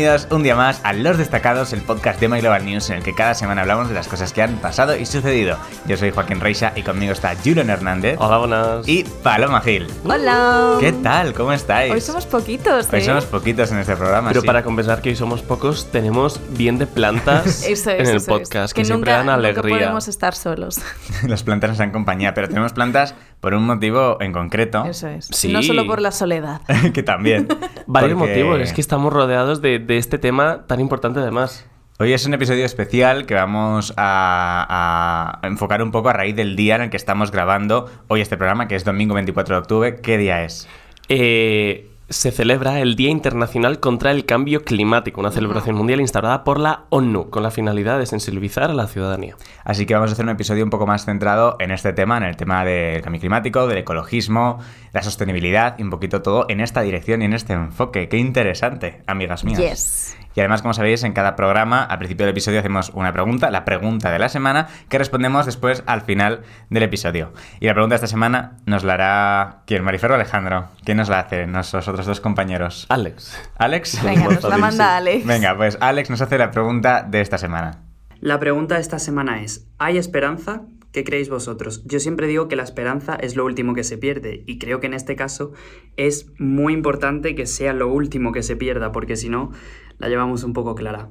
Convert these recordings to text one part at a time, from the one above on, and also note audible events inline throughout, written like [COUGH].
bienvenidos un día más a Los Destacados, el podcast de My Global News en el que cada semana hablamos de las cosas que han pasado y sucedido. Yo soy Joaquín Reixa y conmigo está Julian Hernández. Hola, buenas. Y Paloma Gil. Hola. ¿Qué tal? ¿Cómo estáis? Hoy somos poquitos. Hoy ¿eh? somos poquitos en este programa. Pero sí. para compensar que hoy somos pocos, tenemos bien de plantas [LAUGHS] Eso es, en el eso es. podcast, que, siempre nunca, dan nunca alegría. podemos estar solos. [LAUGHS] Las plantas nos dan compañía, pero tenemos plantas por un motivo en concreto. Eso es. Sí. No solo por la soledad. [LAUGHS] que también. [LAUGHS] Varios porque motivos, es que estamos rodeados de, de este tema tan importante además. Hoy es un episodio especial que vamos a, a enfocar un poco a raíz del día en el que estamos grabando hoy este programa, que es domingo 24 de octubre. ¿Qué día es? Eh, se celebra el Día Internacional contra el Cambio Climático, una celebración mundial instaurada por la ONU, con la finalidad de sensibilizar a la ciudadanía. Así que vamos a hacer un episodio un poco más centrado en este tema, en el tema del cambio climático, del ecologismo, la sostenibilidad y un poquito todo en esta dirección y en este enfoque. Qué interesante, amigas mías. Yes. Y además, como sabéis, en cada programa, al principio del episodio hacemos una pregunta, la pregunta de la semana, que respondemos después al final del episodio. Y la pregunta de esta semana nos la hará... ¿Quién? ¿Marifer o Alejandro? ¿Quién nos la hace? Nuestros otros dos compañeros. Alex. ¿Alex? Venga, nos la manda. Alex. Venga, pues Alex nos hace la pregunta de esta semana. La pregunta de esta semana es, ¿hay esperanza? ¿Qué creéis vosotros? Yo siempre digo que la esperanza es lo último que se pierde y creo que en este caso es muy importante que sea lo último que se pierda porque si no la llevamos un poco clara.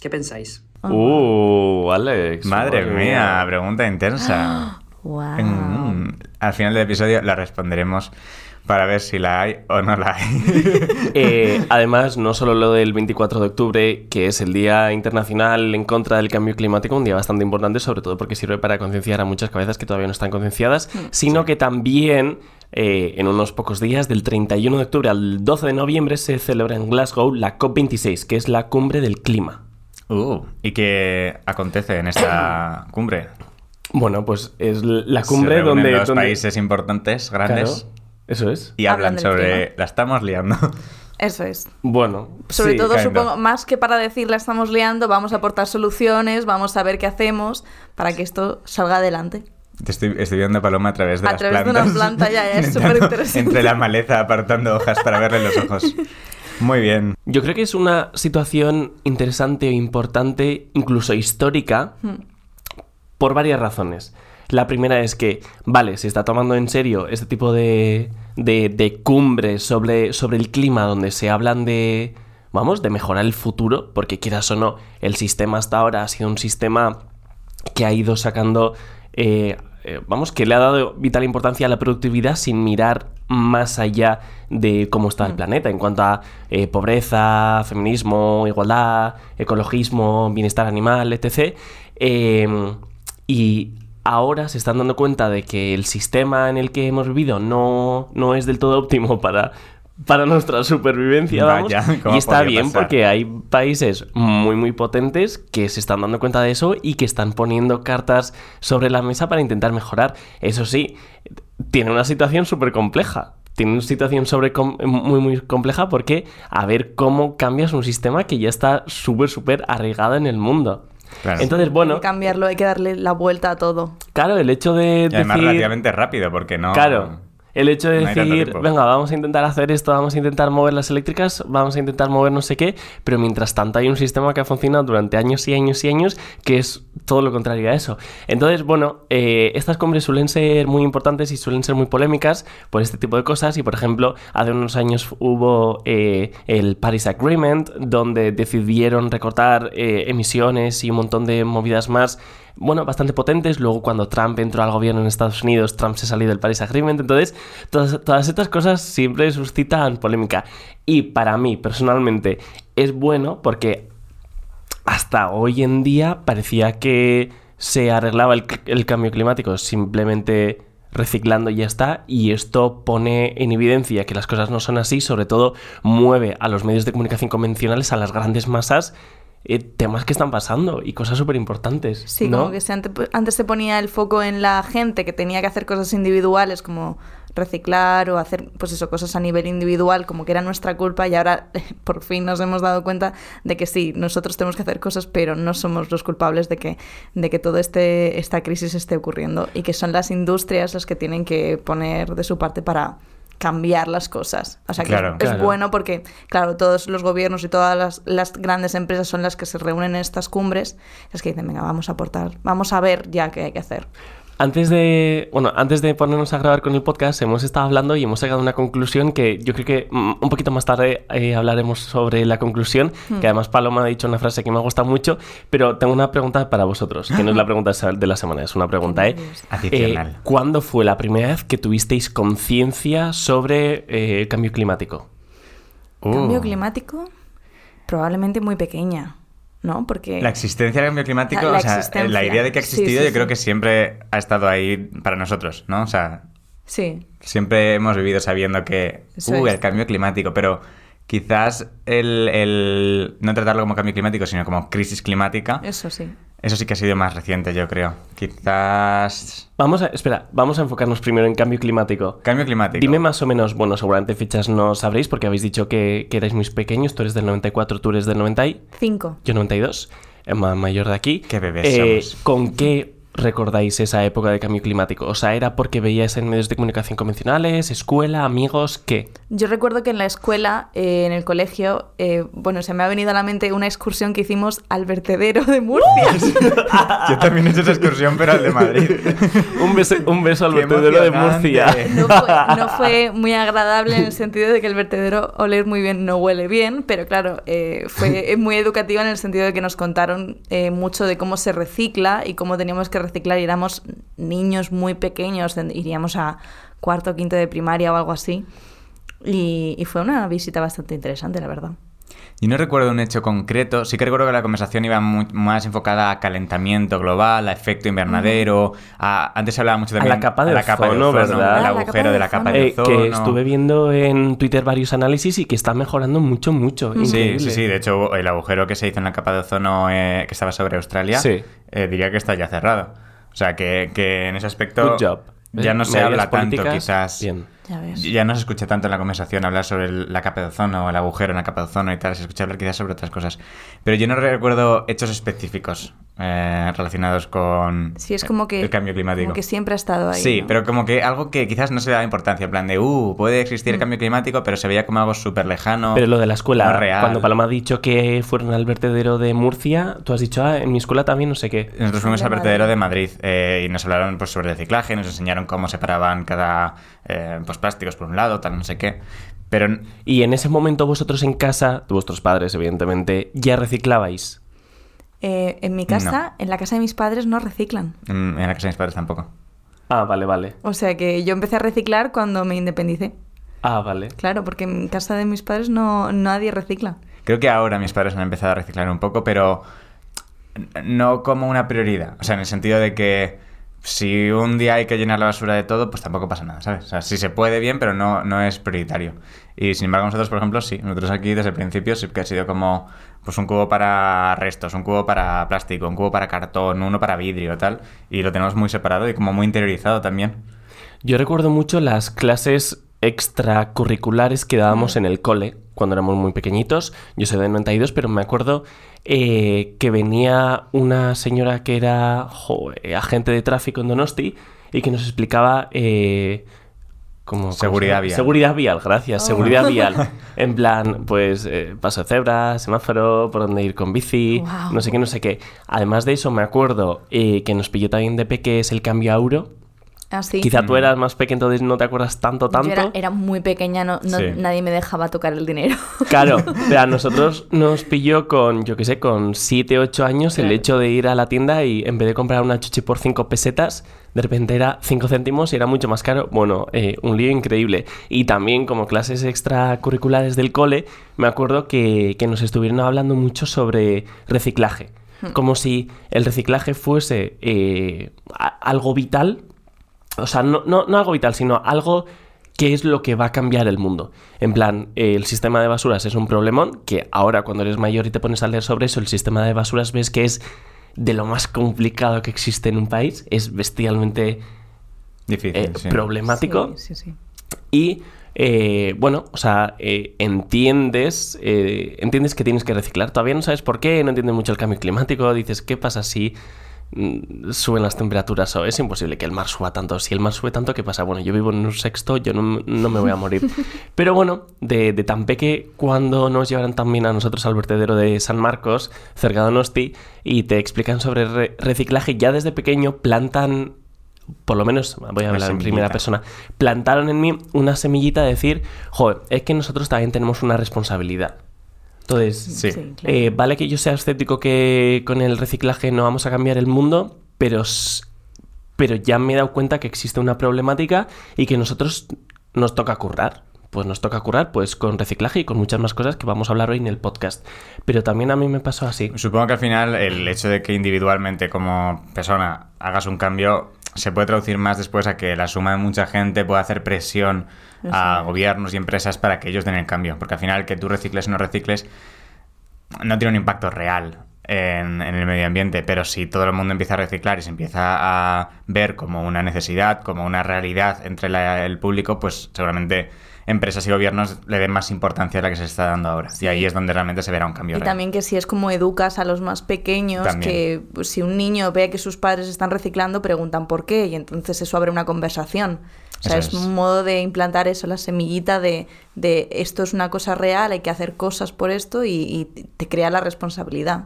¿Qué pensáis? Uh, Alex. Madre mía, pregunta intensa. [GASPS] Wow. Mm, Al final del episodio la responderemos para ver si la hay o no la hay. [LAUGHS] Eh, además, no solo lo del 24 de octubre, que es el Día Internacional en contra del Cambio Climático, un día bastante importante, sobre todo porque sirve para concienciar a muchas cabezas que todavía no están concienciadas, sino que también eh, en unos pocos días, del 31 de octubre al 12 de noviembre, se celebra en Glasgow la COP26, que es la cumbre del clima. Uh, ¿Y qué acontece en esta [COUGHS] cumbre? Bueno, pues es la cumbre donde... los donde- países importantes, grandes, Claro, eso es. y hablan, sobre... clima. La estamos liando. [LAUGHS] Eso es. Bueno, Sobre sí. todo, supongo, más que para decir la estamos liando, vamos a aportar soluciones, vamos a ver qué hacemos para que esto salga adelante. Te estoy, estoy viendo a Paloma a través de A las través de plantas. una planta, ya, ya, es [LAUGHS] Intentando- superinteresante. Entre la maleza apartando hojas para verle los ojos. [LAUGHS] Muy bien. Yo creo que es una situación interesante o importante, incluso histórica, por varias razones. La primera es que, vale, se está tomando en serio este tipo de, de, de cumbres sobre, sobre el clima donde se hablan de, vamos, de mejorar el futuro, porque quieras o no, el sistema hasta ahora ha sido un sistema que ha ido sacando, eh, eh, vamos, que le ha dado vital importancia a la productividad sin mirar más allá de cómo está el planeta en cuanto a eh, pobreza, feminismo, igualdad, ecologismo, bienestar animal, etc. Eh, y ahora se están dando cuenta de que el sistema en el que hemos vivido no, no es del todo óptimo para, para nuestra supervivencia, vamos. Vaya, ¿cómo y está bien pasar? porque hay países muy muy potentes que se están dando cuenta de eso y que están poniendo cartas sobre la mesa para intentar mejorar. Eso sí, tiene una situación súper compleja. Tiene una situación sobre com- muy muy compleja porque a ver cómo cambias un sistema que ya está súper súper arraigado en el mundo. Claro. Entonces, Hay bueno, que cambiarlo, hay que darle la vuelta a todo. claro, el hecho de Y además decir... relativamente rápido, porque no... Claro. El hecho de no decir, venga, vamos a intentar hacer esto, vamos a intentar mover las eléctricas, vamos a intentar mover no sé qué, pero mientras tanto hay un sistema que ha funcionado durante años y años y años que es todo lo contrario a eso. Entonces, bueno, eh, estas cumbres suelen ser muy importantes y suelen ser muy polémicas por este tipo de cosas y, por ejemplo, hace unos años hubo eh, el Paris Agreement donde decidieron recortar eh, emisiones y un montón de movidas más bueno, bastante potentes. Luego, cuando Trump entró al gobierno en Estados Unidos, Trump se salió del Paris Agreement. Entonces, todas, todas estas cosas siempre suscitan polémica. Y para mí, personalmente, es bueno porque hasta hoy en día parecía que se arreglaba el, el cambio climático simplemente reciclando y ya está, y esto pone en evidencia que las cosas no son así, sobre todo mueve a los medios de comunicación convencionales, a las grandes masas, eh, temas que están pasando y cosas súper importantes. Sí, ¿no? como que se ante- antes se ponía el foco en la gente que tenía que hacer cosas individuales como reciclar o hacer pues eso cosas a nivel individual como que era nuestra culpa y ahora [LAUGHS] por fin nos hemos dado cuenta de que sí nosotros tenemos que hacer cosas pero no somos los culpables de que de que toda este esta crisis esté ocurriendo y que son las industrias las que tienen que poner de su parte para cambiar las cosas. O sea que Claro. es, es bueno porque, claro, todos los gobiernos y todas las, las grandes empresas son las que se reúnen en estas cumbres, es que dicen, venga, vamos a aportar, vamos a ver ya qué hay que hacer. Antes de, bueno, antes de ponernos a grabar con el podcast, hemos estado hablando y hemos sacado una conclusión que yo creo que mm, un poquito más tarde eh, hablaremos sobre la conclusión, que además Paloma ha dicho una frase que me ha gustado mucho, pero tengo una pregunta para vosotros, que no es la [GASPS] pregunta de la semana, es una pregunta, ¿eh? Adicional. Eh, ¿Cuándo fue la primera vez que tuvisteis conciencia sobre eh, el cambio climático? Cambio Uh. climático, probablemente muy pequeña, ¿no? Porque... La existencia del cambio climático, La- la o sea, la idea de que ha existido sí, yo creo que siempre ha estado ahí para nosotros, ¿no? O sea, Sí, siempre hemos vivido sabiendo que, Eso uh, es. el cambio climático, pero quizás el, el no tratarlo como cambio climático, sino como crisis climática, eso sí. Eso sí que ha sido más reciente, yo creo. Quizás... Vamos a, espera, vamos a enfocarnos primero en cambio climático. Cambio climático. Dime más o menos, bueno, seguramente fechas no sabréis porque habéis dicho que, que erais muy pequeños, tú eres del 94, tú eres del 90 y Cinco. yo 92, el más mayor de aquí. Qué bebés somos. ¿Con qué recordáis esa época de cambio climático? O sea, ¿era porque veíais en medios de comunicación convencionales, escuela, amigos, qué? Yo recuerdo que en la escuela, eh, en el colegio, eh, bueno, se me ha venido a la mente una excursión que hicimos al vertedero de Murcia. [LAUGHS] Yo también he hecho esa excursión, pero al de Madrid. [LAUGHS] Un beso, un beso al Qué vertedero de. Murcia. No fue, no fue muy agradable en el sentido de que el vertedero oler muy bien no huele bien, pero claro, eh, fue [LAUGHS] muy educativa en el sentido de que nos contaron eh, mucho de cómo se recicla y cómo teníamos que reciclar y éramos niños muy pequeños, iríamos a cuarto o quinto de primaria o algo así. Y, y fue una visita bastante interesante, la verdad. Yo no recuerdo un hecho concreto, sí que recuerdo que la conversación iba mu- más enfocada a calentamiento global, a efecto invernadero, a- antes se hablaba mucho A también la capa de la capa ozono, ¿verdad? el Ah, agujero de de la capa ozono. de Eh, ozono. que estuve viendo en Twitter varios análisis y que está mejorando mucho, mucho. Sí, sí, sí, de hecho el agujero que se hizo en la capa de ozono eh, que estaba sobre Australia, Sí. Eh, diría que está ya cerrado. O sea, que, que en ese aspecto Good job. ya no se habla tanto quizás. Bien. Ya no se escucha tanto en la conversación hablar sobre el- la capa de ozono o el agujero en la capa de ozono y tal, se escucha hablar quizás sobre otras cosas. Pero yo no recuerdo hechos específicos eh, relacionados con Sí, es como que, el cambio climático. como que siempre ha estado ahí. Sí, ¿no? pero como que algo que quizás no se le da importancia, en plan de, uh, puede existir el Mm. cambio climático, pero se veía como algo súper lejano. Pero lo de la escuela, no real. cuando Paloma ha dicho que fueron al vertedero de Murcia, tú has dicho, ah, en mi escuela también no sé qué. Nosotros fuimos De al vertedero Madrid. de Madrid eh, y nos hablaron pues, sobre reciclaje, nos enseñaron cómo separaban cada eh, pues, plásticos por un lado, tal, no sé qué. Pero Y en ese momento vosotros en casa, vuestros padres evidentemente, ya reciclabais. Eh, en mi casa, en la casa de mis padres, no reciclan. en la casa de mis padres tampoco. Ah, vale, vale. O sea que yo empecé a reciclar cuando me independicé. Ah, vale. Claro, porque en casa de mis padres no nadie recicla. Creo que ahora mis padres han empezado a reciclar un poco, pero no como una prioridad. O sea, en el sentido de que si un día hay que llenar la basura de todo, pues tampoco pasa nada, ¿sabes? O sea, sí se puede bien, pero no, no es prioritario. Y sin embargo, nosotros, por ejemplo, sí. Nosotros aquí desde el principio sí que ha sido como pues un cubo para restos, un cubo para plástico, un cubo para cartón, uno para vidrio, tal. Y lo tenemos muy separado y como muy interiorizado también. Yo recuerdo mucho las clases extracurriculares que dábamos en el cole cuando éramos muy pequeñitos. Yo soy de 92, pero me acuerdo eh, que venía una señora que era eh, agente de tráfico en Donosti y que nos explicaba... eh, ¿cómo- cómo se Seguridad vial. Seguridad vial, gracias. Oh. Seguridad [LAUGHS] vial. En plan, pues eh, paso de cebra, semáforo, por dónde ir con bici, no sé qué, no sé qué. Además de eso, me acuerdo eh, que nos pilló también de peques el cambio a euro. Así. Quizá tú eras más pequeño, entonces no te acuerdas tanto, tanto. Yo era, era muy pequeña, no, no- Sí. nadie me dejaba tocar el dinero. [LAUGHS] Claro, [LAUGHS] pero a nosotros nos pilló con, yo qué sé, con 7, 8 años el hecho de ir a la tienda y en vez de comprar una chuchi por 5 pesetas, de repente era 5 céntimos y era mucho más caro. Bueno, eh, un lío increíble. Y también como clases extracurriculares del cole, me acuerdo que, que nos estuvieron hablando mucho sobre reciclaje. Como si el reciclaje fuese eh, algo vital o sea, no, no, no algo vital, sino algo que es lo que va a cambiar el mundo. En plan, eh, el sistema de basuras es un problemón, que ahora cuando eres mayor y te pones a leer sobre eso, el sistema de basuras ves que es de lo más complicado que existe en un país, es bestialmente Difícil. eh, sí. problemático. Sí, sí, sí. Y eh, bueno, o sea, eh, entiendes, eh, entiendes que tienes que reciclar. Todavía no sabes por qué, no entiendes mucho el cambio climático. Dices, ¿qué pasa si suben las temperaturas o es imposible que el mar suba tanto. Si el mar sube tanto, ¿qué pasa? Bueno, yo vivo en un sexto, yo no, no me voy a morir. [LAUGHS] Pero bueno, de, de Tampeque, cuando nos llevarán también a nosotros al vertedero de San Marcos, cerca de Donosti, y te explican sobre re- reciclaje, ya desde pequeño plantan por lo menos voy a hablar en primera persona, plantaron en mí una semillita de decir, joder, es que nosotros también tenemos una responsabilidad. Entonces, Sí. claro. eh, vale que yo sea escéptico que con el reciclaje no vamos a cambiar el mundo, pero, pero ya me he dado cuenta que existe una problemática y que nosotros nos toca currar. Pues nos toca currar pues con reciclaje y con muchas más cosas que vamos a hablar hoy en el podcast. Pero también a mí me pasó así. Supongo que al final el hecho de que individualmente como persona hagas un cambio se puede traducir más después a que la suma de mucha gente pueda hacer presión a gobiernos y empresas para que ellos den el cambio. Porque al final que tú recicles o no recicles no tiene un impacto real en, en el medio ambiente, pero si todo el mundo empieza a reciclar y se empieza a ver como una necesidad, como una realidad entre la- el público, pues seguramente empresas y gobiernos le den más importancia a la que se está dando ahora. Y ahí es donde realmente se verá un cambio Y real. también que si es como educas a los más pequeños, También. que pues, si un niño ve que sus padres están reciclando, preguntan por qué, y entonces eso abre una conversación. O sea, es es. un modo de implantar eso, la semillita de, de esto es una cosa real, hay que hacer cosas por esto y, y te crea la responsabilidad.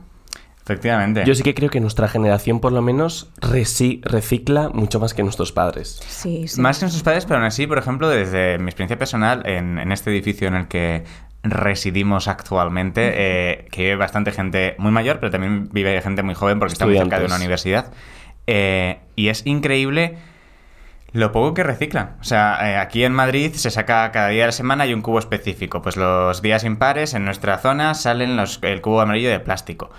Efectivamente. Yo sí que creo que nuestra generación por lo menos reci- recicla mucho más que nuestros padres. Sí, sí. Más que nuestros padres, pero aún así, por ejemplo, desde mi experiencia personal, en, en este edificio en el que residimos actualmente, eh, que vive bastante gente muy mayor, pero también vive gente muy joven porque está muy cerca de una universidad. Eh, y es increíble lo poco que reciclan. O sea, eh, aquí en Madrid se saca cada día de la semana y un cubo específico. Pues los días impares en nuestra zona salen los, el cubo amarillo de plástico.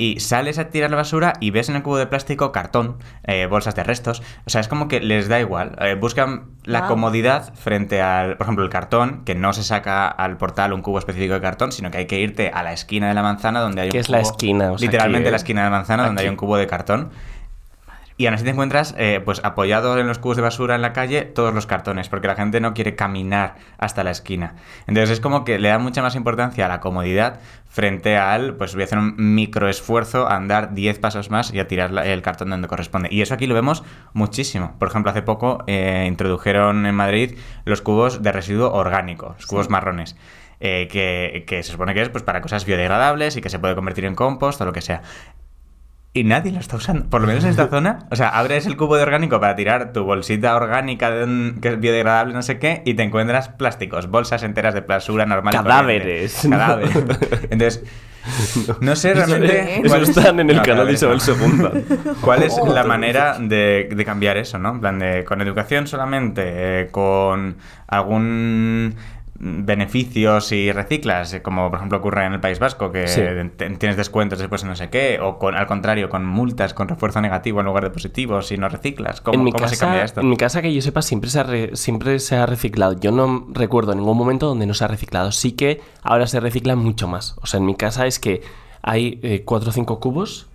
Y sales a tirar la basura y ves en el cubo de plástico cartón, eh, bolsas de restos. O sea, es como que les da igual. Eh, buscan la Wow. comodidad frente al, por ejemplo, el cartón, que no se saca al portal un cubo específico de cartón, sino que hay que irte a la esquina de la manzana donde hay un ¿Qué es la esquina? O sea, literalmente la esquina de la manzana donde hay un cubo de cartón. Y aún así te encuentras, eh, pues apoyado en los cubos de basura en la calle, todos los cartones, porque la gente no quiere caminar hasta la esquina. Entonces es como que le da mucha más importancia a la comodidad frente al, pues voy a hacer un micro esfuerzo a andar 10 pasos más y a tirar el cartón donde corresponde. Y eso aquí lo vemos muchísimo. Por ejemplo, hace poco eh, introdujeron en Madrid los cubos de residuo orgánico, los cubos marrones. eh, que, que se supone que es pues para cosas biodegradables y que se puede convertir en compost o lo que sea. Y nadie lo está usando. Por lo menos en esta [LAUGHS] zona. O sea, abres el cubo de orgánico para tirar tu bolsita orgánica que es biodegradable, no sé qué, y te encuentras plásticos, bolsas enteras de basura normal. Cadáveres. Cadáveres. [LAUGHS] Entonces, no sé realmente. Eso cuál es- están en el No, canal de Isabel. II. [LAUGHS] ¿Cuál es la manera de, de cambiar eso, no? En plan de con educación solamente, eh, con algún beneficio si reciclas, eh, como por ejemplo ocurre en el País Vasco, que Sí. tienes descuentos después en no sé qué, o con, al contrario, con multas, con refuerzo negativo en lugar de positivo si no reciclas. ¿Cómo, en mi cómo casa, se cambia esto? En mi casa, que yo sepa, siempre se, ha re- siempre se ha reciclado. Yo no recuerdo ningún momento donde no se ha reciclado. Sí que ahora se recicla mucho más. O sea, en mi casa es que hay eh, cuatro o cinco cubos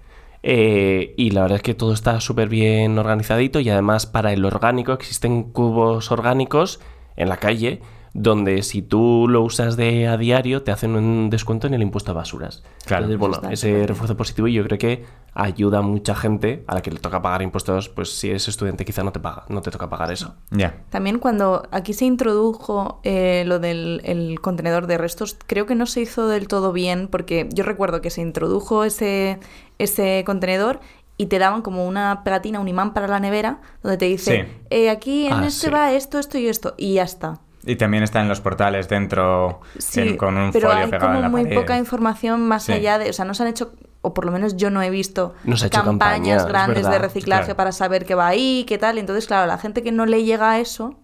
eh, y la verdad es que todo está súper bien organizadito y además para el orgánico existen cubos orgánicos en la calle donde si tú lo usas de a diario te hacen un descuento en el impuesto a basuras. Claro. Entonces, bueno, Está ese refuerzo positivo y yo creo que ayuda a mucha gente a la que le toca pagar impuestos, pues si eres estudiante quizá no te paga, no te toca pagar eso. Ya. También cuando aquí se introdujo eh, lo del el contenedor de restos, creo que no se hizo del todo bien, porque yo recuerdo que se introdujo ese, ese contenedor y te daban como una pegatina, un imán para la nevera, donde te dice, Sí. eh, aquí en Ah, este sí. va esto, esto y esto, y ya está. Y también está en los portales dentro Sí, en- con un pero folio hay pegado como en la muy pared. poca información más Sí. allá de, o sea, no se han hecho, o por lo menos yo no he visto campañas campaña, es grandes de reciclaje claro. para saber qué va ahí, qué tal. Entonces, claro, la gente que no le llega a eso,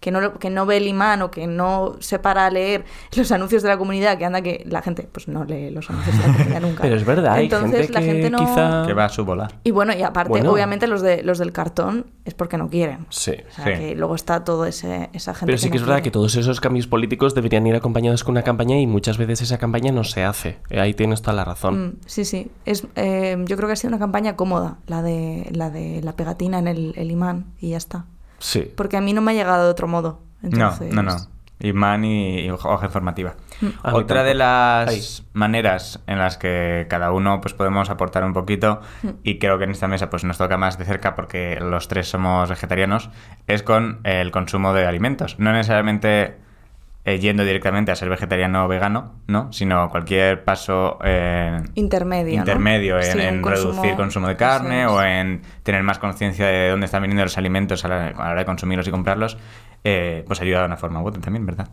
que no, lo- que no ve el imán o que no se para a leer los anuncios de la comunidad, que anda que la gente pues no lee los anuncios de la comunidad [LAUGHS] nunca. Pero es verdad, hay Entonces, gente la que gente no... quizá... Que va a su bola. Y bueno, y aparte, Bueno. obviamente los, de, los del cartón es porque no quieren. Sí. O sea, Sí. que luego está todo ese, esa gente Pero sí que no es verdad quiere. que todos esos cambios políticos deberían ir acompañados con una campaña y muchas veces esa campaña no se hace. Eh, Ahí tienes toda la razón. Mm, sí, sí. Es, eh, yo creo que ha sido una campaña cómoda, la de la, de la pegatina en el, el imán, y ya está. Sí. Porque a mí no me ha llegado de otro modo. Entonces... No, no, no. Imán y, y hoja informativa. A mí Otra de las maneras en las que cada uno pues podemos aportar un poquito y creo que en esta mesa pues nos toca más de cerca porque los tres somos vegetarianos es con el consumo de alimentos. No necesariamente eh, yendo directamente a ser vegetariano o vegano, ¿no? Sino cualquier paso eh, Intermedio, ¿no? intermedio en, Sí, un en consumo- reducir consumo de carne es. o en tener más conciencia de dónde están viniendo los alimentos a la, a la hora de consumirlos y comprarlos, eh, pues ayuda de una forma u otra también, ¿verdad?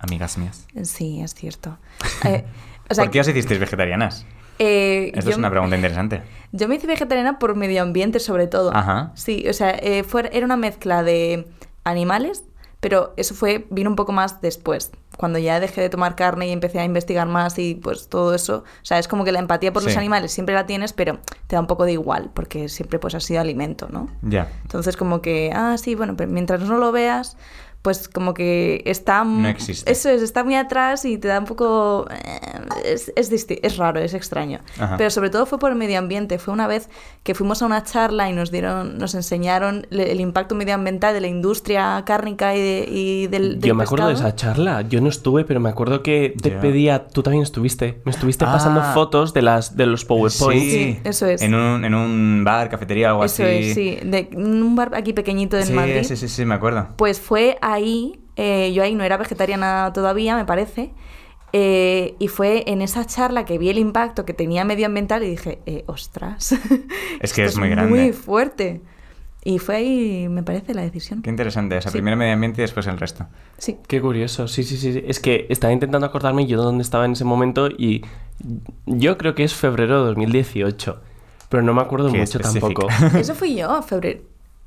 Amigas mías. Sí, es cierto. [LAUGHS] O sea, ¿Por qué os hicisteis vegetarianas? eh, Esta es una pregunta interesante. Yo me hice vegetariana por medio ambiente, sobre todo. Ajá. Sí, o sea, eh, fue, era una mezcla de animales, pero eso fue vino un poco más después. Cuando ya dejé de tomar carne y empecé a investigar más y pues todo eso. O sea, es como que la empatía por los animales siempre la tienes, pero te da un poco de igual, porque siempre pues ha sido alimento, ¿no? Ya. Entonces como que, ah, sí, bueno, pero mientras no lo veas, pues como que está... No existe. Eso es, está muy atrás y te da un poco... eh, es, es, es raro, es extraño. Ajá. Pero sobre todo fue por el medio ambiente. Fue una vez que fuimos a una charla y nos dieron, nos enseñaron le- el impacto medioambiental de la industria cárnica y, de- y del, del Yo me acuerdo de pescado. esa charla. Yo no estuve, pero me acuerdo que te Ya. pedía. Tú también estuviste. Me estuviste Ah. pasando fotos de las de los PowerPoints. Sí, eso es. En un, en un bar, cafetería, algo Eso así. es, sí. De un bar aquí pequeñito en Sí, Madrid. sí, sí, sí, me acuerdo. Pues fue ahí, eh, yo ahí no era vegetariana todavía, me parece, eh, y fue en esa charla que vi el impacto que tenía medioambiental y dije, eh, ostras, [LAUGHS] Es que esto es muy grande. muy fuerte. Y fue ahí, me parece, la decisión. Qué interesante. O sea, Sí. primero medio ambiente y después el resto. Sí. Qué curioso, sí, sí, sí. sí. Es que estaba intentando acordarme yo dónde estaba en ese momento y yo creo que es febrero de 2018, pero no me acuerdo Qué mucho específico. tampoco. [LAUGHS] Eso fui yo, febrero.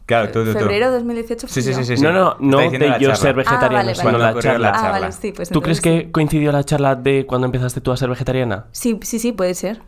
Claro, tú, tú, tú. Febrero de 2018 fui Sí, sí, sí, sí. No, no, no de yo charla. ser vegetariano, Ah, vale, sino vale. la ocurrió charla. la Ah, vale, sí, pues ¿Tú crees que coincidió la charla de cuando empezaste tú a ser vegetariana? Sí, sí, sí, puede ser.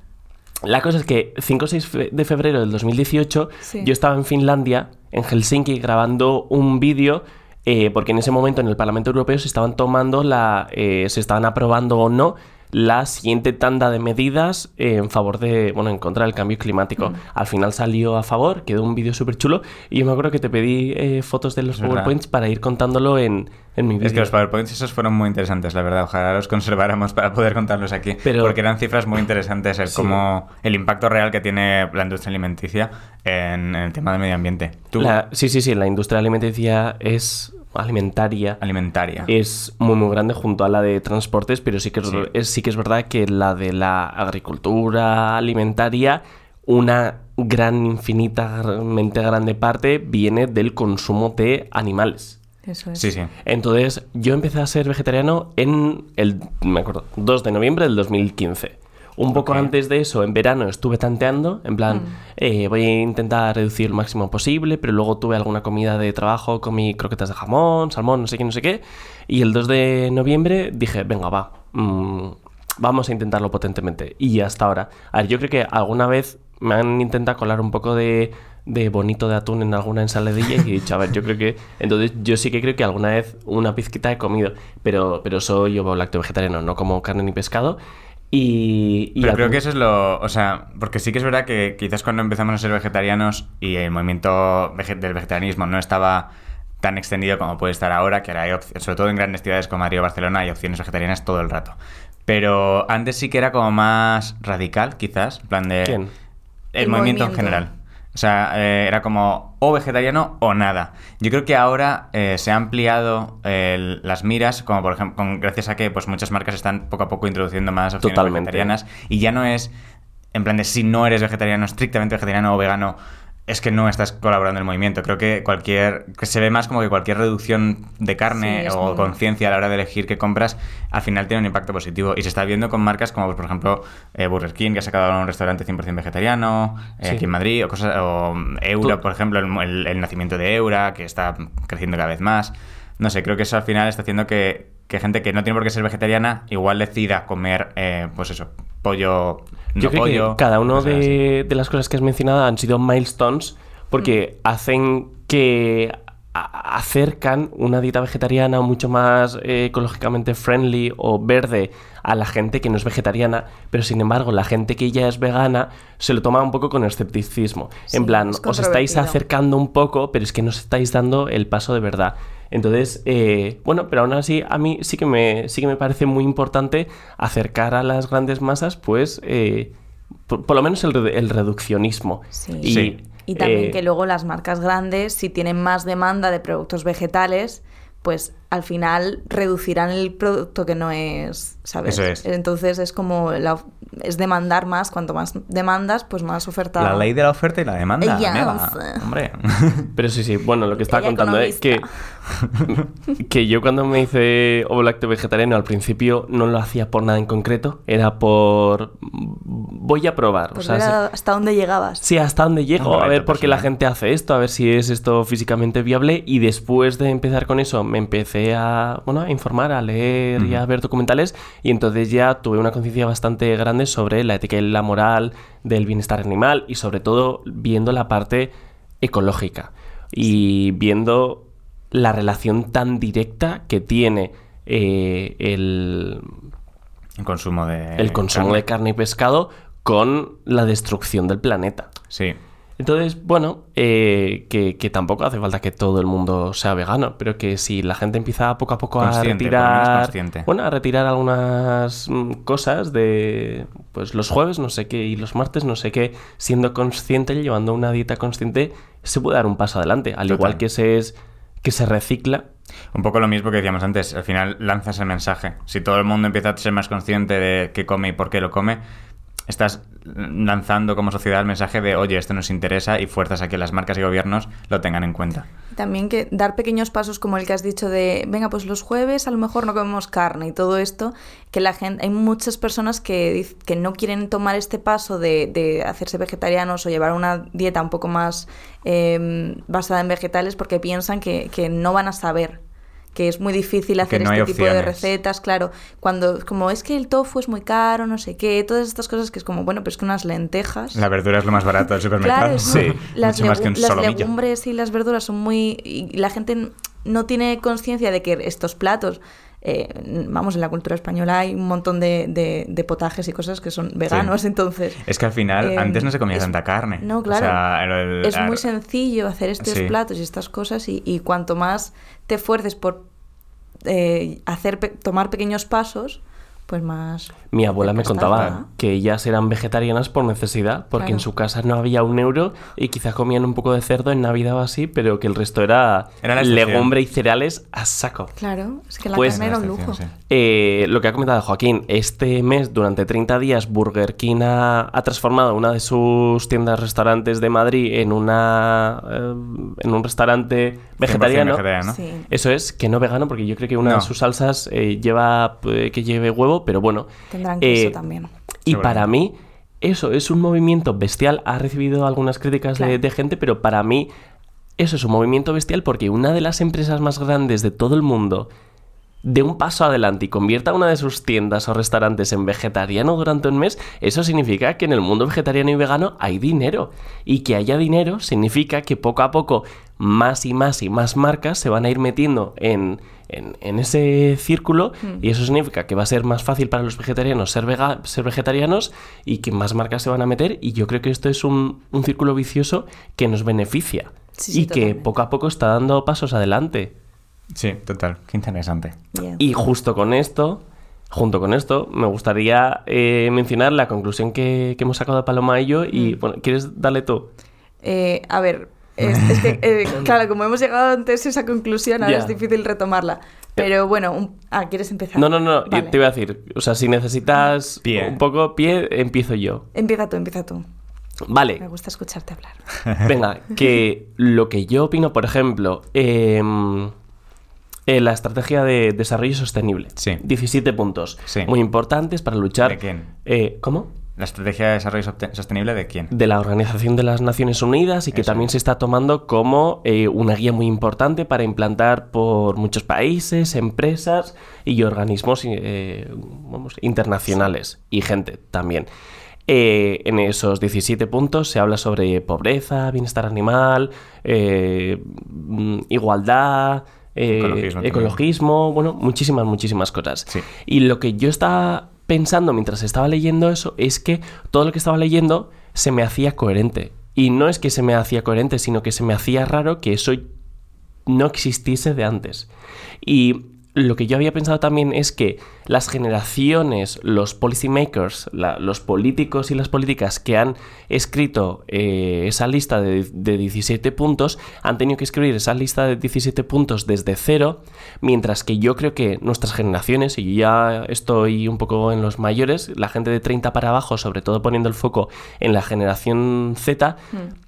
La cosa es que 5 o 6 fe- de febrero del 2018 Sí. yo estaba en Finlandia, en Helsinki, grabando un vídeo eh, porque en ese momento en el Parlamento Europeo se estaban tomando la, eh, se estaban aprobando o no la siguiente tanda de medidas eh, en favor de, bueno, en contra del cambio climático. Mm. Al final salió a favor, quedó un vídeo súper chulo y yo me acuerdo que te pedí eh, fotos de los Es verdad. PowerPoints para ir contándolo en, en mi vídeo. Es que los PowerPoints esos fueron muy interesantes, la verdad. Ojalá los conserváramos para poder contarlos aquí. Pero- Porque eran cifras muy interesantes el [LAUGHS] Sí. cómo el impacto real que tiene la industria alimenticia en, en el tema del medio ambiente. Tú, La- sí, sí, sí, la industria alimenticia es alimentaria. alimentaria. es muy muy grande junto a la de transportes, pero sí que es, Sí. es- sí que es verdad que la de la agricultura alimentaria, una gran, infinitamente grande parte viene del consumo de animales. Eso es. Sí, sí. Entonces, yo empecé a ser vegetariano en el, me acuerdo, 2 de noviembre del 2015. Un poco antes de eso, en verano, estuve tanteando, en plan, eh, voy a intentar reducir lo máximo posible, pero luego tuve alguna comida de trabajo, comí croquetas de jamón, salmón, no sé qué, no sé qué. Y el 2 de noviembre dije, venga, va, mm, vamos a intentarlo potentemente. Y hasta ahora. A ver, yo creo que alguna vez me han intentado colar un poco de, de bonito de atún en alguna ensaladilla y he dicho, a ver, yo creo que... Entonces yo sí que creo que alguna vez una pizquita he comido, pero, pero soy yo lacto vegetariano, no como carne ni pescado. Y, y Pero creo que eso es lo. O sea, porque sí que es verdad que quizás cuando empezamos a ser vegetarianos y el movimiento vege- del vegetarianismo no estaba tan extendido como puede estar ahora, que ahora hay sobre todo en grandes ciudades como Madrid o Barcelona hay opciones vegetarianas todo el rato. Pero antes sí que era como más radical, quizás, en plan de... ¿Quién? El, El movimiento, en general. O sea, eh, era como o vegetariano o nada. Yo creo que ahora eh, se ha ampliado las miras, como por ejemplo, con- gracias a que pues muchas marcas están poco a poco introduciendo más opciones Totalmente. vegetarianas y ya no es en plan de si no eres vegetariano, estrictamente vegetariano o vegano, es que no estás colaborando en el movimiento. Creo que cualquier que se ve más como que cualquier reducción de carne Sí, o muy- conciencia a la hora de elegir qué compras, al final tiene un impacto positivo. Y se está viendo con marcas como, por ejemplo, eh, Burger King, que ha sacado un restaurante 100% vegetariano, eh, Sí. aquí en Madrid, o, cosas, o Eura, Tú- por ejemplo, el, el- el nacimiento de Eura, que está creciendo cada vez más. No sé, creo que eso al final está haciendo que, que gente que no tiene por qué ser vegetariana igual decida comer, eh, pues eso, pollo, no Yo creo pollo. que cada así. de, de las cosas que has mencionado han sido milestones porque Mm. hacen que acercan una dieta vegetariana mucho más eh, ecológicamente friendly o verde a la gente que no es vegetariana, pero sin embargo la gente que ya es vegana se lo toma un poco con escepticismo. Sí, en plan, es os estáis acercando un poco, pero es que no os estáis dando el paso de verdad. Entonces, eh, bueno, pero aún así a mí sí que me, sí que me parece muy importante acercar a las grandes masas, pues, eh, por, por lo menos el reduccionismo. Sí. Y, Sí. Y también eh, que luego las marcas grandes, si tienen más demanda de productos vegetales, pues al final reducirán el producto que no es, ¿sabes? Eso es. Entonces es como la es demandar más, cuanto más demandas, pues más oferta. La ley de la oferta y la demanda. Amiga. sí. Hombre. [LAUGHS] Pero sí, sí, bueno, lo que estaba Ella contando es que, que yo cuando me hice ovo lácteo vegetariano al principio no lo hacía por nada en concreto, era por voy a probar, Pues o sea, hasta dónde llegabas. Sí, hasta dónde llego, a ver por qué la gente hace esto, a ver si es esto físicamente viable. Y después de empezar con eso, me empecé a, bueno, a informar, a leer y a ver documentales. Y entonces ya tuve una conciencia bastante grande sobre la ética y la moral del bienestar animal y sobre todo viendo la parte ecológica y viendo la relación tan directa que tiene eh, el, El consumo de. el consumo carne. de carne y pescado con la destrucción del planeta. Sí. Entonces, bueno, eh, que, que tampoco hace falta que todo el mundo sea vegano, pero que si la gente empieza poco a poco a Consciente, retirar, bueno, a retirar algunas mm, cosas de, pues los jueves no sé qué y los martes no sé qué, siendo consciente, llevando una dieta consciente, se puede dar un paso adelante, al Total. igual que se es que se recicla. Un poco lo mismo que decíamos antes, al final lanzas el mensaje. Si todo el mundo empieza a ser más consciente de qué come y por qué lo come, estás lanzando como sociedad el mensaje de, oye, esto nos interesa y fuerzas a que las marcas y gobiernos lo tengan en cuenta. También que dar pequeños pasos como el que has dicho de, venga, pues los jueves a lo mejor no comemos carne y todo esto, que la gente, hay muchas personas que, que no quieren tomar este paso de, de hacerse vegetarianos o llevar una dieta un poco más eh, basada en vegetales porque piensan que, que no van a saber que es muy difícil hacer no este tipo de recetas, claro, cuando como es que el tofu es muy caro, no sé qué, todas estas cosas que es como, bueno, pero es que unas lentejas La verdura es lo más barato del supermercado. Claro, [LAUGHS] Sí, las, mucho más que un las legumbres y las verduras son muy... Y la gente no tiene conciencia de que estos platos... eh, vamos, en la cultura española hay un montón de, de- de potajes y cosas que son veganos, entonces... Es que al final, eh, antes no se comía es- tanta carne. No, O claro. sea, el- es muy sencillo hacer estos Sí. platos y estas cosas y, y cuanto más te esfuerces por eh, hacer pe- tomar pequeños pasos, pues más... Mi abuela me estás, contaba ¿verdad? que ellas eran vegetarianas por necesidad, porque Claro. en su casa no había un euro y quizá comían un poco de cerdo en Navidad o así, pero que el resto era, Era legumbre y cereales a saco. Claro, es que la Pues- carne era un lujo. sí. Eh, lo que ha comentado Joaquín, este mes, durante 30 días, Burger King ha, ha transformado una de sus tiendas restaurantes de Madrid en una eh, en un restaurante 100% vegetariano. vegetariano. Sí. Eso es, que no vegano, porque yo creo que una No. de sus salsas eh, lleva eh, que lleve huevo, pero bueno. Tendrán queso Eh, también. Y para mí, eso es un movimiento bestial. Ha recibido algunas críticas de, gente, pero para mí, eso es un movimiento bestial porque una de las empresas más grandes de todo el mundo de un paso adelante y convierta una de sus tiendas o restaurantes en vegetariano durante un mes, eso significa que en el mundo vegetariano y vegano hay dinero. Y que haya dinero significa que poco a poco más y más y más marcas se van a ir metiendo en, en- en ese círculo y eso significa que va a ser más fácil para los vegetarianos ser, vega- ser vegetarianos y que más marcas se van a meter y yo creo que esto es un, un círculo vicioso que nos beneficia Sí, sí, y que totalmente. poco a poco está dando pasos adelante. Sí, total. Qué interesante. Y justo con esto, junto con esto, me gustaría eh, mencionar la conclusión que, que hemos sacado de Paloma y yo. Mm. Y bueno, ¿quieres darle tú? Eh, a ver, es, es que, eh, [LAUGHS] claro, como hemos llegado antes a esa conclusión, ahora es difícil retomarla. Pero bueno, un- ah, ¿quieres empezar? No, no, no, Vale. te iba a decir, o sea, si necesitas Pie. un poco pie, empiezo yo. Empieza tú, empieza tú. Me Vale, gusta escucharte hablar. venga, que [LAUGHS] lo que yo opino, por ejemplo, em, en la estrategia de desarrollo sostenible. Sí. 17 puntos. Sí. Muy importantes para luchar. ¿De quién? Eh, ¿Cómo? ¿La estrategia de desarrollo sostenible de quién? de la Organización de las Naciones Unidas y que Eso también se está tomando como eh, una guía muy importante para implantar por muchos países, empresas y organismos eh, vamos, internacionales y gente también. Eh, en esos 17 puntos se habla sobre pobreza, bienestar animal, eh, mm, igualdad, eh, Ecologismo bueno, muchísimas, muchísimas cosas. Sí. Y lo que yo estaba pensando mientras estaba leyendo eso es que todo lo que estaba leyendo se me hacía coherente. Y no es que se me hacía coherente, sino que se me hacía raro que eso no existiese de antes. Y lo que yo había pensado también es que las generaciones, los policymakers, la- los políticos y las políticas que han escrito eh, esa lista de, de 17 puntos han tenido que escribir esa lista de 17 puntos desde cero, mientras que yo creo que nuestras generaciones, y yo ya estoy un poco en los mayores, la gente de 30 para abajo, sobre todo poniendo el foco en la generación Z,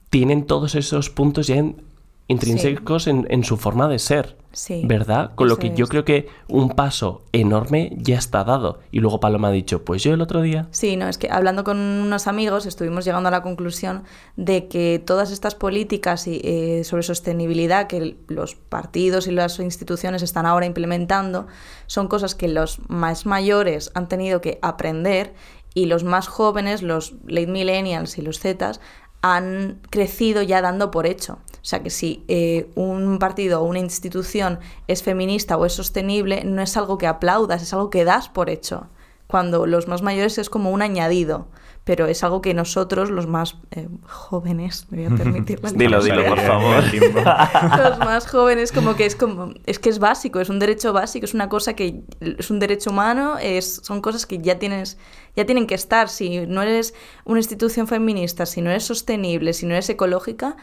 tienen todos esos puntos ya en- intrínsecos en, en su forma de ser. Sí, ¿Verdad? Con lo que yo creo que un paso enorme ya está dado. Y luego Paloma ha dicho, pues yo el otro día... Sí, no, es que hablando con unos amigos estuvimos llegando a la conclusión de que todas estas políticas y, eh, sobre sostenibilidad que los partidos y las instituciones están ahora implementando son cosas que los más mayores han tenido que aprender y los más jóvenes, los late millennials y los Zetas, han crecido ya dando por hecho. O sea que si eh, un partido o una institución es feminista o es sostenible, no es algo que aplaudas, es algo que das por hecho. Cuando los más mayores es como un añadido, pero es algo que nosotros, los más eh, jóvenes, me voy a permitir la [LAUGHS] Dilo, dilo, por [LAUGHS] favor. [LAUGHS] los más jóvenes como que es como es que es básico es un derecho básico es una cosa que es un derecho humano es son cosas que ya tienes ya tienen que estar si no eres una institución feminista si no eres sostenible si no eres ecológica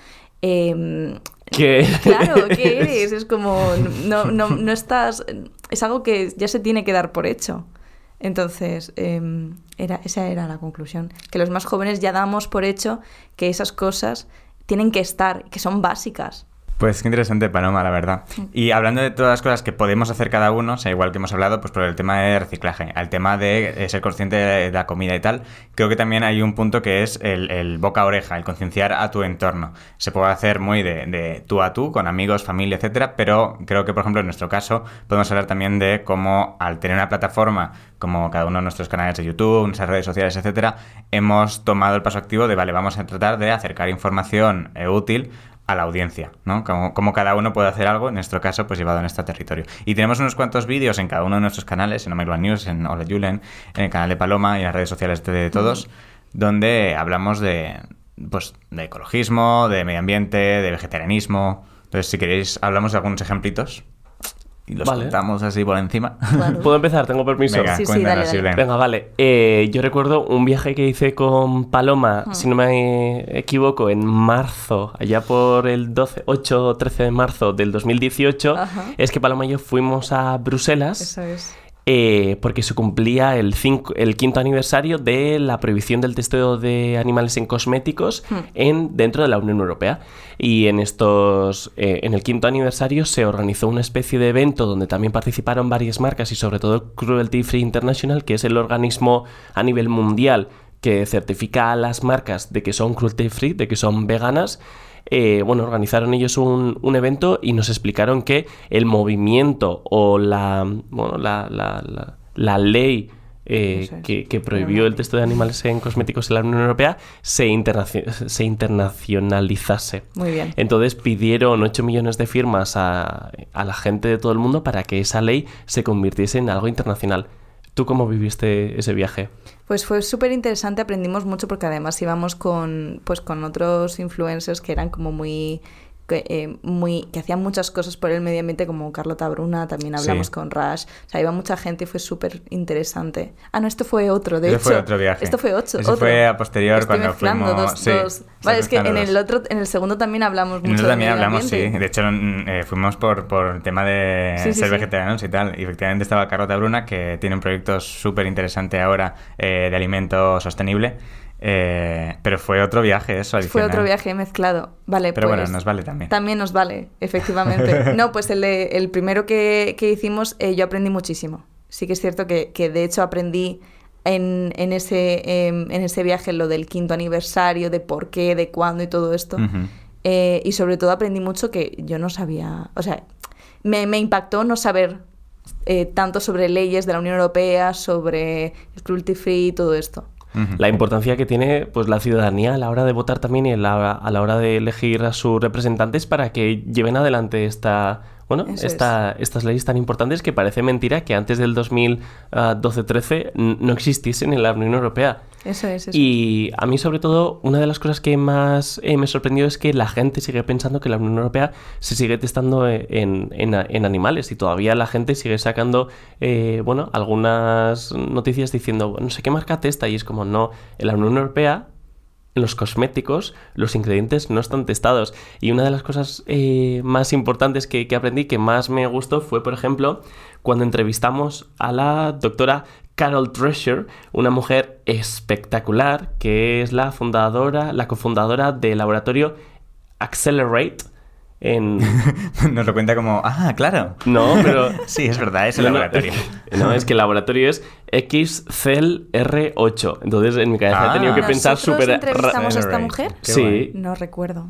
eh, Que... claro qué [LAUGHS] eres es como no, no, no estás es algo que ya se tiene que dar por hecho. Entonces, eh, era, esa era la conclusión, que los más jóvenes ya damos por hecho que esas cosas tienen que estar, que son básicas. Pues qué interesante, Paloma, la verdad. Y hablando de todas las cosas que podemos hacer cada uno, o sea, igual que hemos hablado, pues por el tema de reciclaje, al tema de eh, ser consciente de la comida y tal, creo que también hay un punto que es el, el boca a oreja, el concienciar a tu entorno. Se puede hacer muy de, de tú a tú, con amigos, familia, etcétera, pero creo que, por ejemplo, en nuestro caso, podemos hablar también de cómo al tener una plataforma como cada uno de nuestros canales de YouTube, nuestras redes sociales, etcétera, hemos tomado el paso activo de, vale, vamos a tratar de acercar información eh, útil a la audiencia, ¿no? Como, como cada uno puede hacer algo, en nuestro caso, pues llevado en este territorio. Y tenemos unos cuantos vídeos en cada uno de nuestros canales, en Omega News, en Hola Julen, en el canal de Paloma y en las redes sociales de, de todos, donde hablamos de, pues, de ecologismo, de medio ambiente, de vegetarianismo. Entonces, si queréis, hablamos de algunos ejemplitos y los Vale. contamos así por encima. [LAUGHS] ¿Puedo empezar? Tengo permiso. Venga, Sí, sí, cuéntanos, dale. Venga, vale. Eh, yo recuerdo un viaje que hice con Paloma, Hmm. si no me equivoco, en marzo, allá por el 12, 8 o 13 de marzo del 2018. Ajá. Es que Paloma y yo fuimos a Bruselas. Eso es. Eh, porque se cumplía el, cinco- el quinto aniversario de la prohibición del testeo de animales en cosméticos Hmm. en, dentro de la Unión Europea. Y en estos eh, en el quinto aniversario se organizó una especie de evento donde también participaron varias marcas y sobre todo Cruelty Free International, que es el organismo a nivel mundial que certifica a las marcas de que son cruelty free, de que son veganas. Eh, bueno, organizaron ellos un, un evento y nos explicaron que el movimiento o la, bueno, la, la- la- la ley eh, que, que prohibió el testeo de animales en cosméticos en la Unión Europea se, se internacionalizase. Muy bien. Entonces pidieron 8 millones de firmas a, a la gente de todo el mundo para que esa ley se convirtiese en algo internacional. ¿Tú cómo viviste ese viaje? Pues fue súper interesante, aprendimos mucho porque además íbamos con, pues, con otros influencers que eran como muy, que, eh, muy, que hacían muchas cosas por el medio ambiente, como Carlota Bruna, también hablamos Sí. con Rash, o sea, iba mucha gente y fue súper interesante. Ah, no, esto fue otro, de Ese hecho. fue otro viaje. Esto fue ocho, Ese otro. fue a posterior Estoy cuando fuimos- dos- sí, dos- Vale, es que en el otro, en el segundo también hablamos mucho eso del también hablamos, sí. De hecho, mm, eh, fuimos por, por el tema de Sí, ser vegetarianos y tal. Y efectivamente estaba Carlota Bruna, que tiene un proyecto súper interesante ahora eh, de alimento sostenible. Eh, pero fue otro viaje eso, Fue adicional. otro viaje mezclado. Vale, Pero pues, bueno, nos vale también. También nos vale, efectivamente. [LAUGHS] No, pues el, de- el primero que, que hicimos eh, yo aprendí muchísimo. Sí que es cierto que, que de hecho aprendí en, en ese, em, en ese viaje lo del quinto aniversario, de por qué, de cuándo y todo esto. Eh, y sobre todo aprendí mucho que yo no sabía, o sea, me, me impactó no saber tanto sobre leyes de la Unión Europea, sobre el cruelty free y todo esto. La importancia que tiene pues, la ciudadanía a la hora de votar también y la, a la hora de elegir a sus representantes para que lleven adelante esta, bueno, esta, estas leyes tan importantes que parece mentira que antes del 2012-13 no existiesen en la Unión Europea. Eso es, eso. Y a mí, sobre todo, una de las cosas que más eh, me sorprendió es que la gente sigue pensando que la Unión Europea se sigue testando eh, en, en- en animales y todavía la gente sigue sacando, eh, bueno, algunas noticias diciendo, no sé qué marca testa y es como, no, en la Unión Europea en los cosméticos los ingredientes no están testados. Y una de las cosas eh, más importantes que, que aprendí, que más me gustó, fue, por ejemplo, cuando entrevistamos a la doctora Carol Drescher, una mujer espectacular, que es la fundadora, la cofundadora del laboratorio Accelerate en... [LAUGHS] Nos lo cuenta como, ah, claro. No, pero... [LAUGHS] Sí, es verdad, es el No, no, laboratorio. [LAUGHS] No, es que el laboratorio es XCEL-R8. Entonces en mi cabeza he Ah. tenido que pensar ¿Nosotros súper... entrevistamos a esta mujer? Qué Sí. guay. No recuerdo.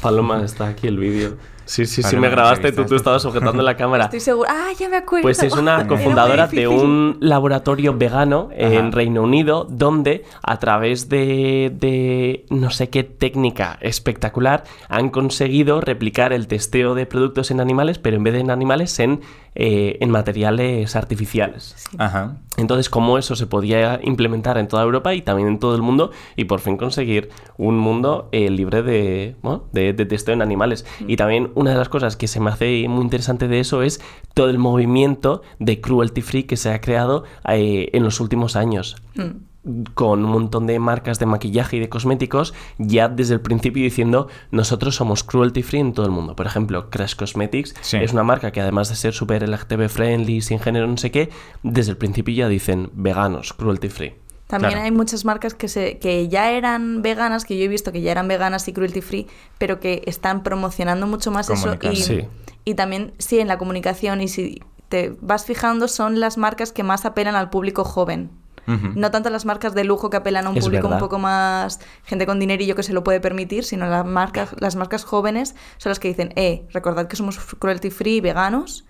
Paloma, está aquí el vídeo. Sí, sí, sí, me grabaste, tú, tú estabas sujetando la [LAUGHS] cámara. Estoy segura. Ah, ya me acuerdo. Pues es una [LAUGHS] cofundadora de un laboratorio vegano en Ajá. Reino Unido donde a través de, de no sé qué técnica espectacular han conseguido replicar el testeo de productos en animales, pero en vez de en animales en, eh, en materiales artificiales. Ajá. Entonces, cómo eso se podía implementar en toda Europa y también en todo el mundo y por fin conseguir un mundo eh, libre de, bueno, de, de testeo en animales. Y también una de las cosas que se me hace muy interesante de eso es todo el movimiento de cruelty free que se ha creado eh, en los últimos años Mm. Con un montón de marcas de maquillaje y de cosméticos ya desde el principio diciendo nosotros somos cruelty free en todo el mundo. Por ejemplo, Crash Cosmetics Sí. es una marca que además de ser súper LGTB friendly, sin género, no sé qué, desde el principio ya dicen veganos, cruelty free. También Claro. hay muchas marcas que, se, que ya eran veganas, que yo he visto que ya eran veganas y cruelty free, pero que están promocionando mucho más eso. Comunicar. Y, Sí. y también, sí, en la comunicación. Y si te vas fijando, son las marcas que más apelan al público joven. No tanto las marcas de lujo que apelan a un Es público verdad. un poco más gente con dinerillo que se lo puede permitir, sino las marcas, las marcas jóvenes son las que dicen, eh, recordad que somos cruelty free, veganos.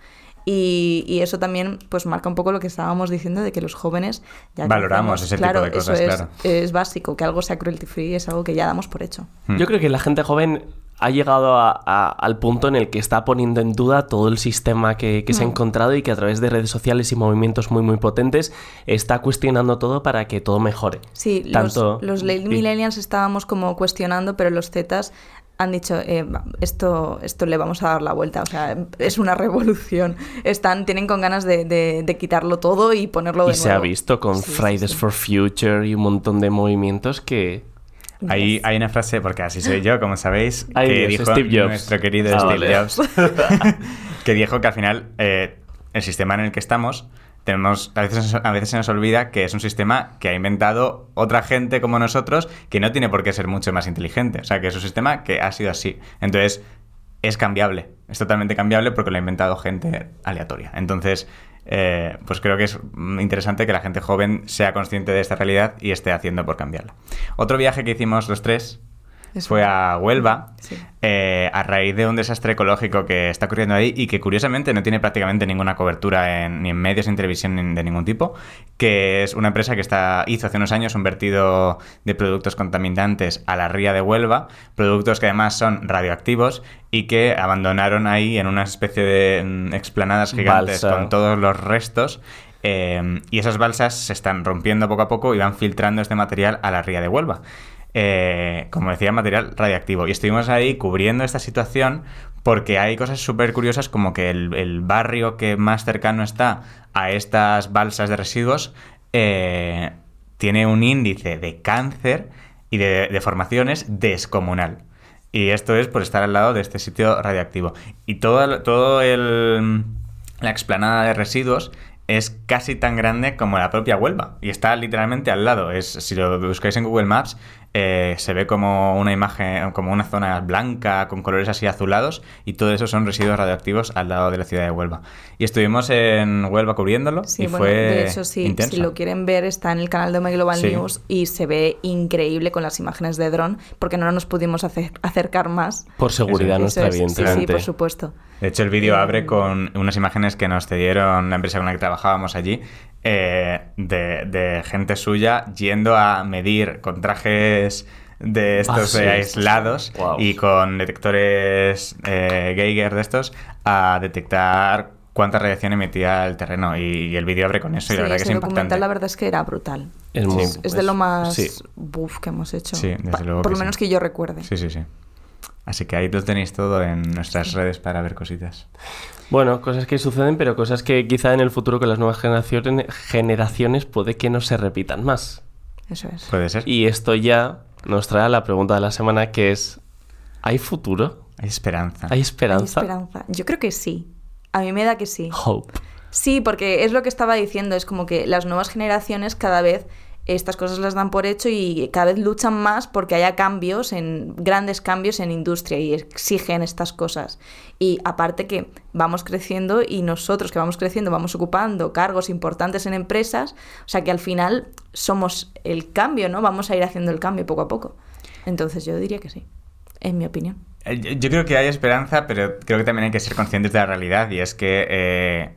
Y, y eso también pues marca un poco lo que estábamos diciendo de que los jóvenes ya Valoramos ese tipo Claro, de cosas, eso es, claro. es básico, que algo sea cruelty free es algo que ya damos por hecho. Mm. Yo creo que la gente joven ha llegado a- a- al punto en el que está poniendo en duda todo el sistema que, que se ha encontrado y que a través de redes sociales y movimientos muy muy potentes está cuestionando todo para que todo mejore. Sí, Tanto- los, los millennials estábamos como cuestionando, pero los zetas han dicho, eh, esto, esto le vamos a dar la vuelta, o sea, es una revolución. Están, tienen con ganas de, de- de quitarlo todo y ponerlo de Y se ha visto con Sí, Fridays sí. for Future y un montón de movimientos que... Hay, Yes. hay una frase, porque así soy yo, como sabéis, [LAUGHS] Ay, que Dios, dijo Steve Jobs. nuestro querido Ah, Steve vale. Jobs, [LAUGHS] [LAUGHS] que dijo que al final eh, el sistema en el que estamos, tenemos, a veces, a veces se nos olvida que es un sistema que ha inventado otra gente como nosotros que no tiene por qué ser mucho más inteligente. O sea, que es un sistema que ha sido así. Entonces, es cambiable, es totalmente cambiable porque lo ha inventado gente aleatoria. Entonces, eh, pues creo que es interesante que la gente joven sea consciente de esta realidad y esté haciendo por cambiarla. Otro viaje que hicimos los tres Es fue verdad. a Huelva Sí. eh, a raíz de un desastre ecológico que está ocurriendo ahí y que curiosamente no tiene prácticamente ninguna cobertura en- ni en medios ni en televisión ni de ningún tipo, que es una empresa que está, hizo hace unos años un vertido de productos contaminantes a la ría de Huelva, productos que además son radioactivos y que abandonaron ahí en una especie de mm, explanadas gigantes Balsa. con todos los restos. eh, y esas balsas se están rompiendo poco a poco y van filtrando este material a la ría de Huelva eh, como decía, material radiactivo. Y estuvimos ahí cubriendo esta situación porque hay cosas súper curiosas como que el, barrio que más cercano está a estas balsas de residuos eh, tiene un índice de cáncer y de deformaciones descomunal. Y esto es por estar al lado de este sitio radiactivo. Y todo, el- todo la explanada de residuos es casi tan grande como la propia Huelva. Y está literalmente al lado. Es, si lo buscáis en Google Maps, eh, se ve como una imagen, como una zona blanca con colores así azulados. Y todo eso son residuos radioactivos al lado de la ciudad de Huelva. Y estuvimos en Huelva cubriéndolo. Sí, y bueno, fue de hecho, sí, intenso. si lo quieren ver, está en el canal de My Global Sí. News y se ve increíble con las imágenes de dron, porque no nos pudimos acer- acercar más. Por seguridad Eso nuestra, Eso es, sí, sí, por supuesto. De hecho, el vídeo abre con unas imágenes que nos cedieron la empresa con la que trabajábamos allí, eh, de, de gente suya yendo a medir con trajes de estos Ah, sí. eh, aislados Wow. y con detectores eh, Geiger de estos a detectar cuánta radiación emitía el terreno y, y el vídeo abre con eso y la verdad que es impactante. la verdad es que era brutal. Es, muy- Es, es de lo más Sí. buff que hemos hecho. Sí, desde Pa- luego Por lo sí. menos que yo recuerde. Sí, sí, sí. Así que ahí lo tenéis todo en nuestras redes para ver cositas. Bueno, cosas que suceden, pero cosas que quizá en el futuro con las nuevas generaciones, generaciones puede que no se repitan más. Eso es. Puede ser. Y esto ya nos trae a la pregunta de la semana que es, ¿hay futuro? Hay esperanza. ¿Hay Hay esperanza? esperanza. Yo creo que sí. A mí me da que sí. Hope. Sí, porque es lo que estaba diciendo, es como que las nuevas generaciones cada vez estas cosas las dan por hecho y cada vez luchan más porque haya cambios, en grandes cambios en industria y exigen estas cosas. Y aparte que vamos creciendo y nosotros que vamos creciendo vamos ocupando cargos importantes en empresas, o sea que al final somos el cambio, ¿no? Vamos a ir haciendo el cambio poco a poco. Entonces yo diría que sí, en mi opinión. Eh, Yo creo que hay esperanza, pero creo que también hay que ser conscientes de la realidad y es que eh,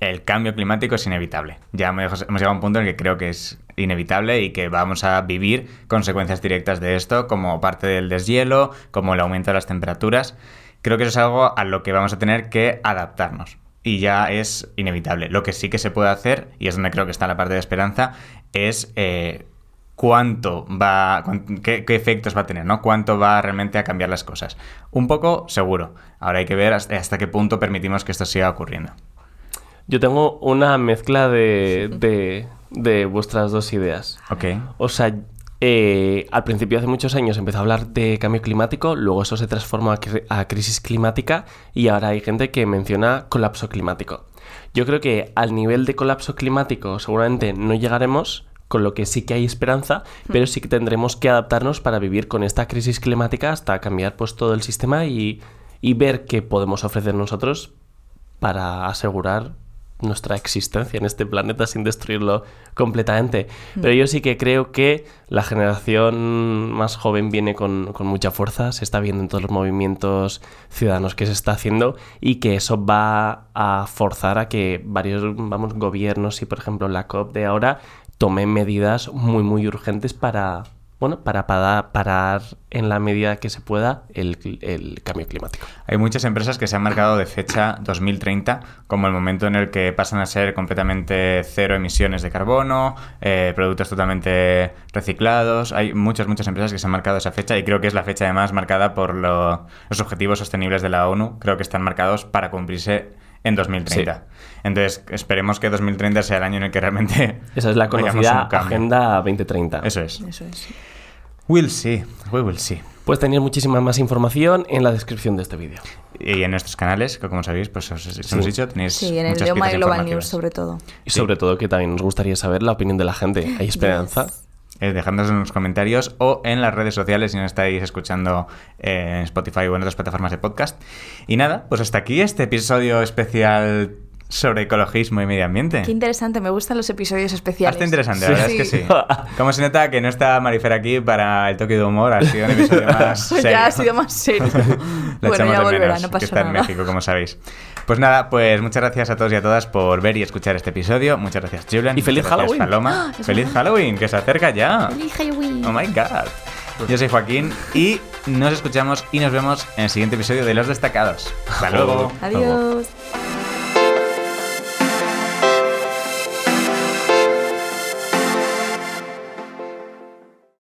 el cambio climático es inevitable. Ya hemos llegado a un punto en el que creo que es inevitable y que vamos a vivir consecuencias directas de esto, como parte del deshielo, como el aumento de las temperaturas. Creo que eso es algo a lo que vamos a tener que adaptarnos. Y ya es inevitable. Lo que sí que se puede hacer, y es donde creo que está la parte de esperanza, es eh, cuánto va, qué, qué efectos va a tener, ¿no? Cuánto va realmente a cambiar las cosas. Un poco seguro. Ahora hay que ver hasta qué punto permitimos que esto siga ocurriendo. Yo tengo una mezcla de, de, de vuestras dos ideas. Ok. O sea, eh, al principio hace muchos años empezó a hablar de cambio climático, luego eso se transformó a, cri- a crisis climática y ahora hay gente que menciona colapso climático. Yo creo que al nivel de colapso climático seguramente no llegaremos, con lo que sí que hay esperanza, pero sí que tendremos que adaptarnos para vivir con esta crisis climática hasta cambiar pues todo el sistema y, y ver qué podemos ofrecer nosotros para asegurar nuestra existencia en este planeta sin destruirlo completamente. Pero yo sí que creo que la generación más joven viene con, mucha fuerza, se está viendo en todos los movimientos ciudadanos que se está haciendo y que eso va a forzar a que varios vamos, gobiernos y por ejemplo la COP de ahora tomen medidas muy muy urgentes para bueno para para- parar en la medida que se pueda el, cambio climático. Hay muchas empresas que se han marcado de fecha 2030 como el momento en el que pasan a ser completamente cero emisiones de carbono, eh, productos totalmente reciclados. Hay muchas, muchas empresas que se han marcado esa fecha y creo que es la fecha además marcada por lo- los objetivos sostenibles de la ONU. Creo que están marcados para cumplirse en 2030. Entonces, esperemos que 2030 sea el año en el que realmente... [LAUGHS] Esa es la conocida. Agenda 2030. Eso es. Eso es. We'll see. We will see. Pues tenéis muchísima más información en la descripción de este vídeo. Y en nuestros canales, que como sabéis, pues os, os hemos dicho, tenéis Sí, en el y Global News sobre todo. Y Sí. sobre todo que también nos gustaría saber la opinión de la gente. ¿Hay [LAUGHS] esperanza? Eh, en los comentarios o en las redes sociales si nos estáis escuchando eh, en Spotify o en otras plataformas de podcast. Y nada, pues hasta aquí este episodio especial sobre ecologismo y medio ambiente. Qué interesante, me gustan los episodios especiales. Hasta interesante, Sí. la verdad es que sí. Como se nota que no está Marifer aquí para el toque de humor, ha sido un episodio [LAUGHS] más serio. ya ha sido más serio. [LAUGHS] La bueno, ya volverá, menos, no que pasa está nada. en México, como sabéis. Pues nada, pues muchas gracias a todos y a todas por ver y escuchar este episodio. Muchas gracias, Julian. Y feliz Halloween. Paloma. es ¡Feliz Halloween! Que se acerca ya. Feliz Halloween. Oh my god. Yo soy Joaquín y nos escuchamos y nos vemos en el siguiente episodio de Los Destacados. Hasta luego. Adiós.